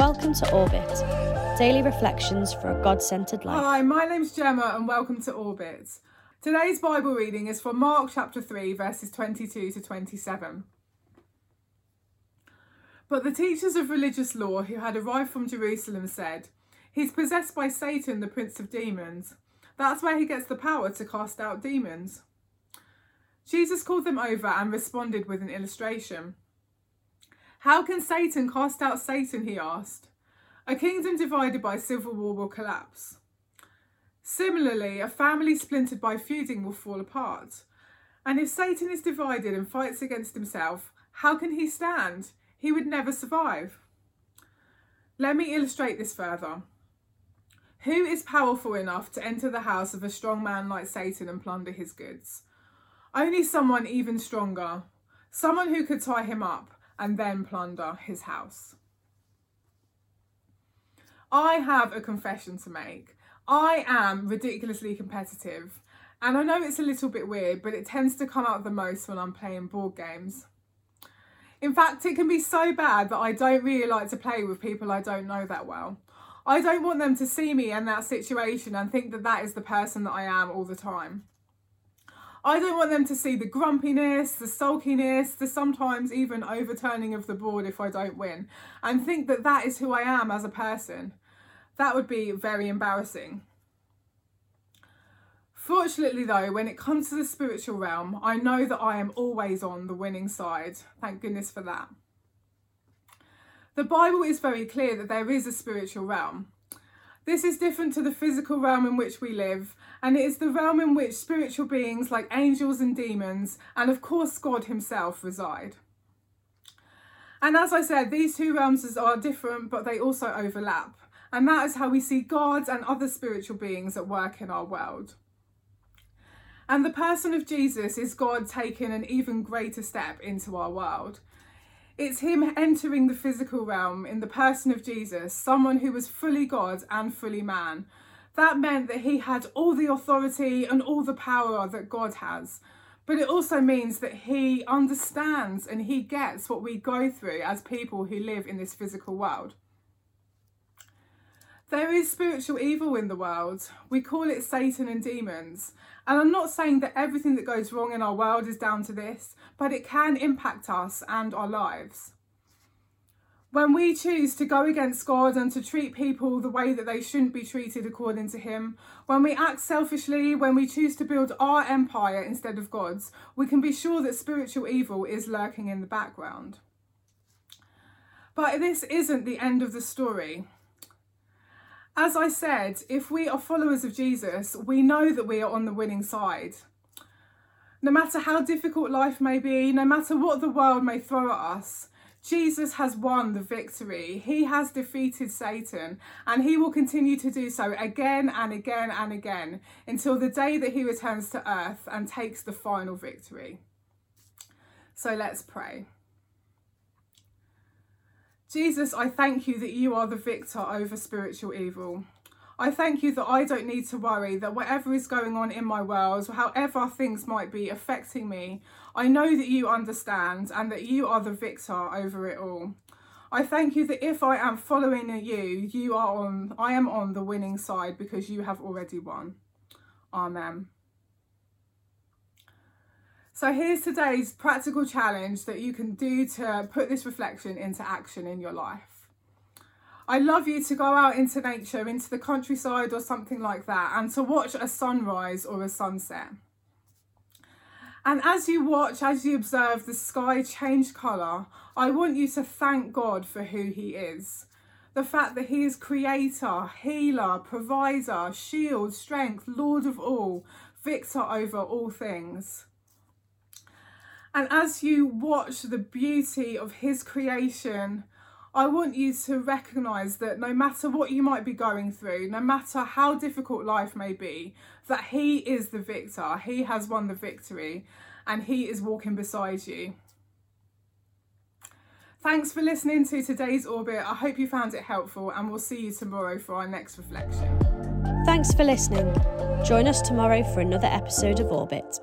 Welcome to Orbit, daily reflections for a God centered life. Hi, my name's Gemma and welcome to Orbit. Today's Bible reading is from Mark chapter 3, verses 22 to 27. But the teachers of religious law who had arrived from Jerusalem said, He's possessed by Satan, the prince of demons. That's where he gets the power to cast out demons. Jesus called them over and responded with an illustration. How can Satan cast out Satan? He asked. A kingdom divided by civil war will collapse. Similarly, a family splintered by feuding will fall apart. And if Satan is divided and fights against himself, how can he stand? He would never survive. Let me illustrate this further. Who is powerful enough to enter the house of a strong man like Satan and plunder his goods? Only someone even stronger, someone who could tie him up and then plunder his house. I have a confession to make. I am ridiculously competitive, and I know it's a little bit weird, but it tends to come out the most when I'm playing board games. In fact, it can be so bad that I don't really like to play with people I don't know that well. I don't want them to see me in that situation and think that that is the person that I am all the time. I don't want them to see the grumpiness, the sulkiness, the sometimes even overturning of the board if I don't win, and think that that is who I am as a person. That would be very embarrassing. Fortunately, though, when it comes to the spiritual realm, I know that I am always on the winning side. Thank goodness for that. The Bible is very clear that there is a spiritual realm. This is different to the physical realm in which we live, and it is the realm in which spiritual beings like angels and demons, and of course God Himself, reside. And as I said, these two realms are different, but they also overlap. And that is how we see gods and other spiritual beings at work in our world. And the person of Jesus is God taking an even greater step into our world. It's him entering the physical realm in the person of Jesus, someone who was fully God and fully man. That meant that he had all the authority and all the power that God has. But it also means that he understands and he gets what we go through as people who live in this physical world. There is spiritual evil in the world. We call it Satan and demons. And I'm not saying that everything that goes wrong in our world is down to this, but it can impact us and our lives. When we choose to go against God and to treat people the way that they shouldn't be treated according to Him, when we act selfishly, when we choose to build our empire instead of God's, we can be sure that spiritual evil is lurking in the background. But this isn't the end of the story. As I said, if we are followers of Jesus, we know that we are on the winning side. No matter how difficult life may be, no matter what the world may throw at us, Jesus has won the victory. He has defeated Satan and he will continue to do so again and again and again until the day that he returns to earth and takes the final victory. So let's pray. Jesus, I thank you that you are the victor over spiritual evil. I thank you that I don't need to worry that whatever is going on in my world, however things might be affecting me, I know that you understand and that you are the victor over it all. I thank you that if I am following you, you are on I am on the winning side because you have already won. Amen. So here's today's practical challenge that you can do to put this reflection into action in your life. I love you to go out into nature, into the countryside or something like that, and to watch a sunrise or a sunset. And as you watch, as you observe the sky change colour, I want you to thank God for who He is. The fact that He is creator, healer, provider, shield, strength, Lord of all, victor over all things. And as you watch the beauty of His creation, I want you to recognize that no matter what you might be going through, no matter how difficult life may be, that He is the victor. He has won the victory and He is walking beside you. Thanks for listening to today's Orbit. I hope you found it helpful and we'll see you tomorrow for our next reflection. Thanks for listening. Join us tomorrow for another episode of Orbit.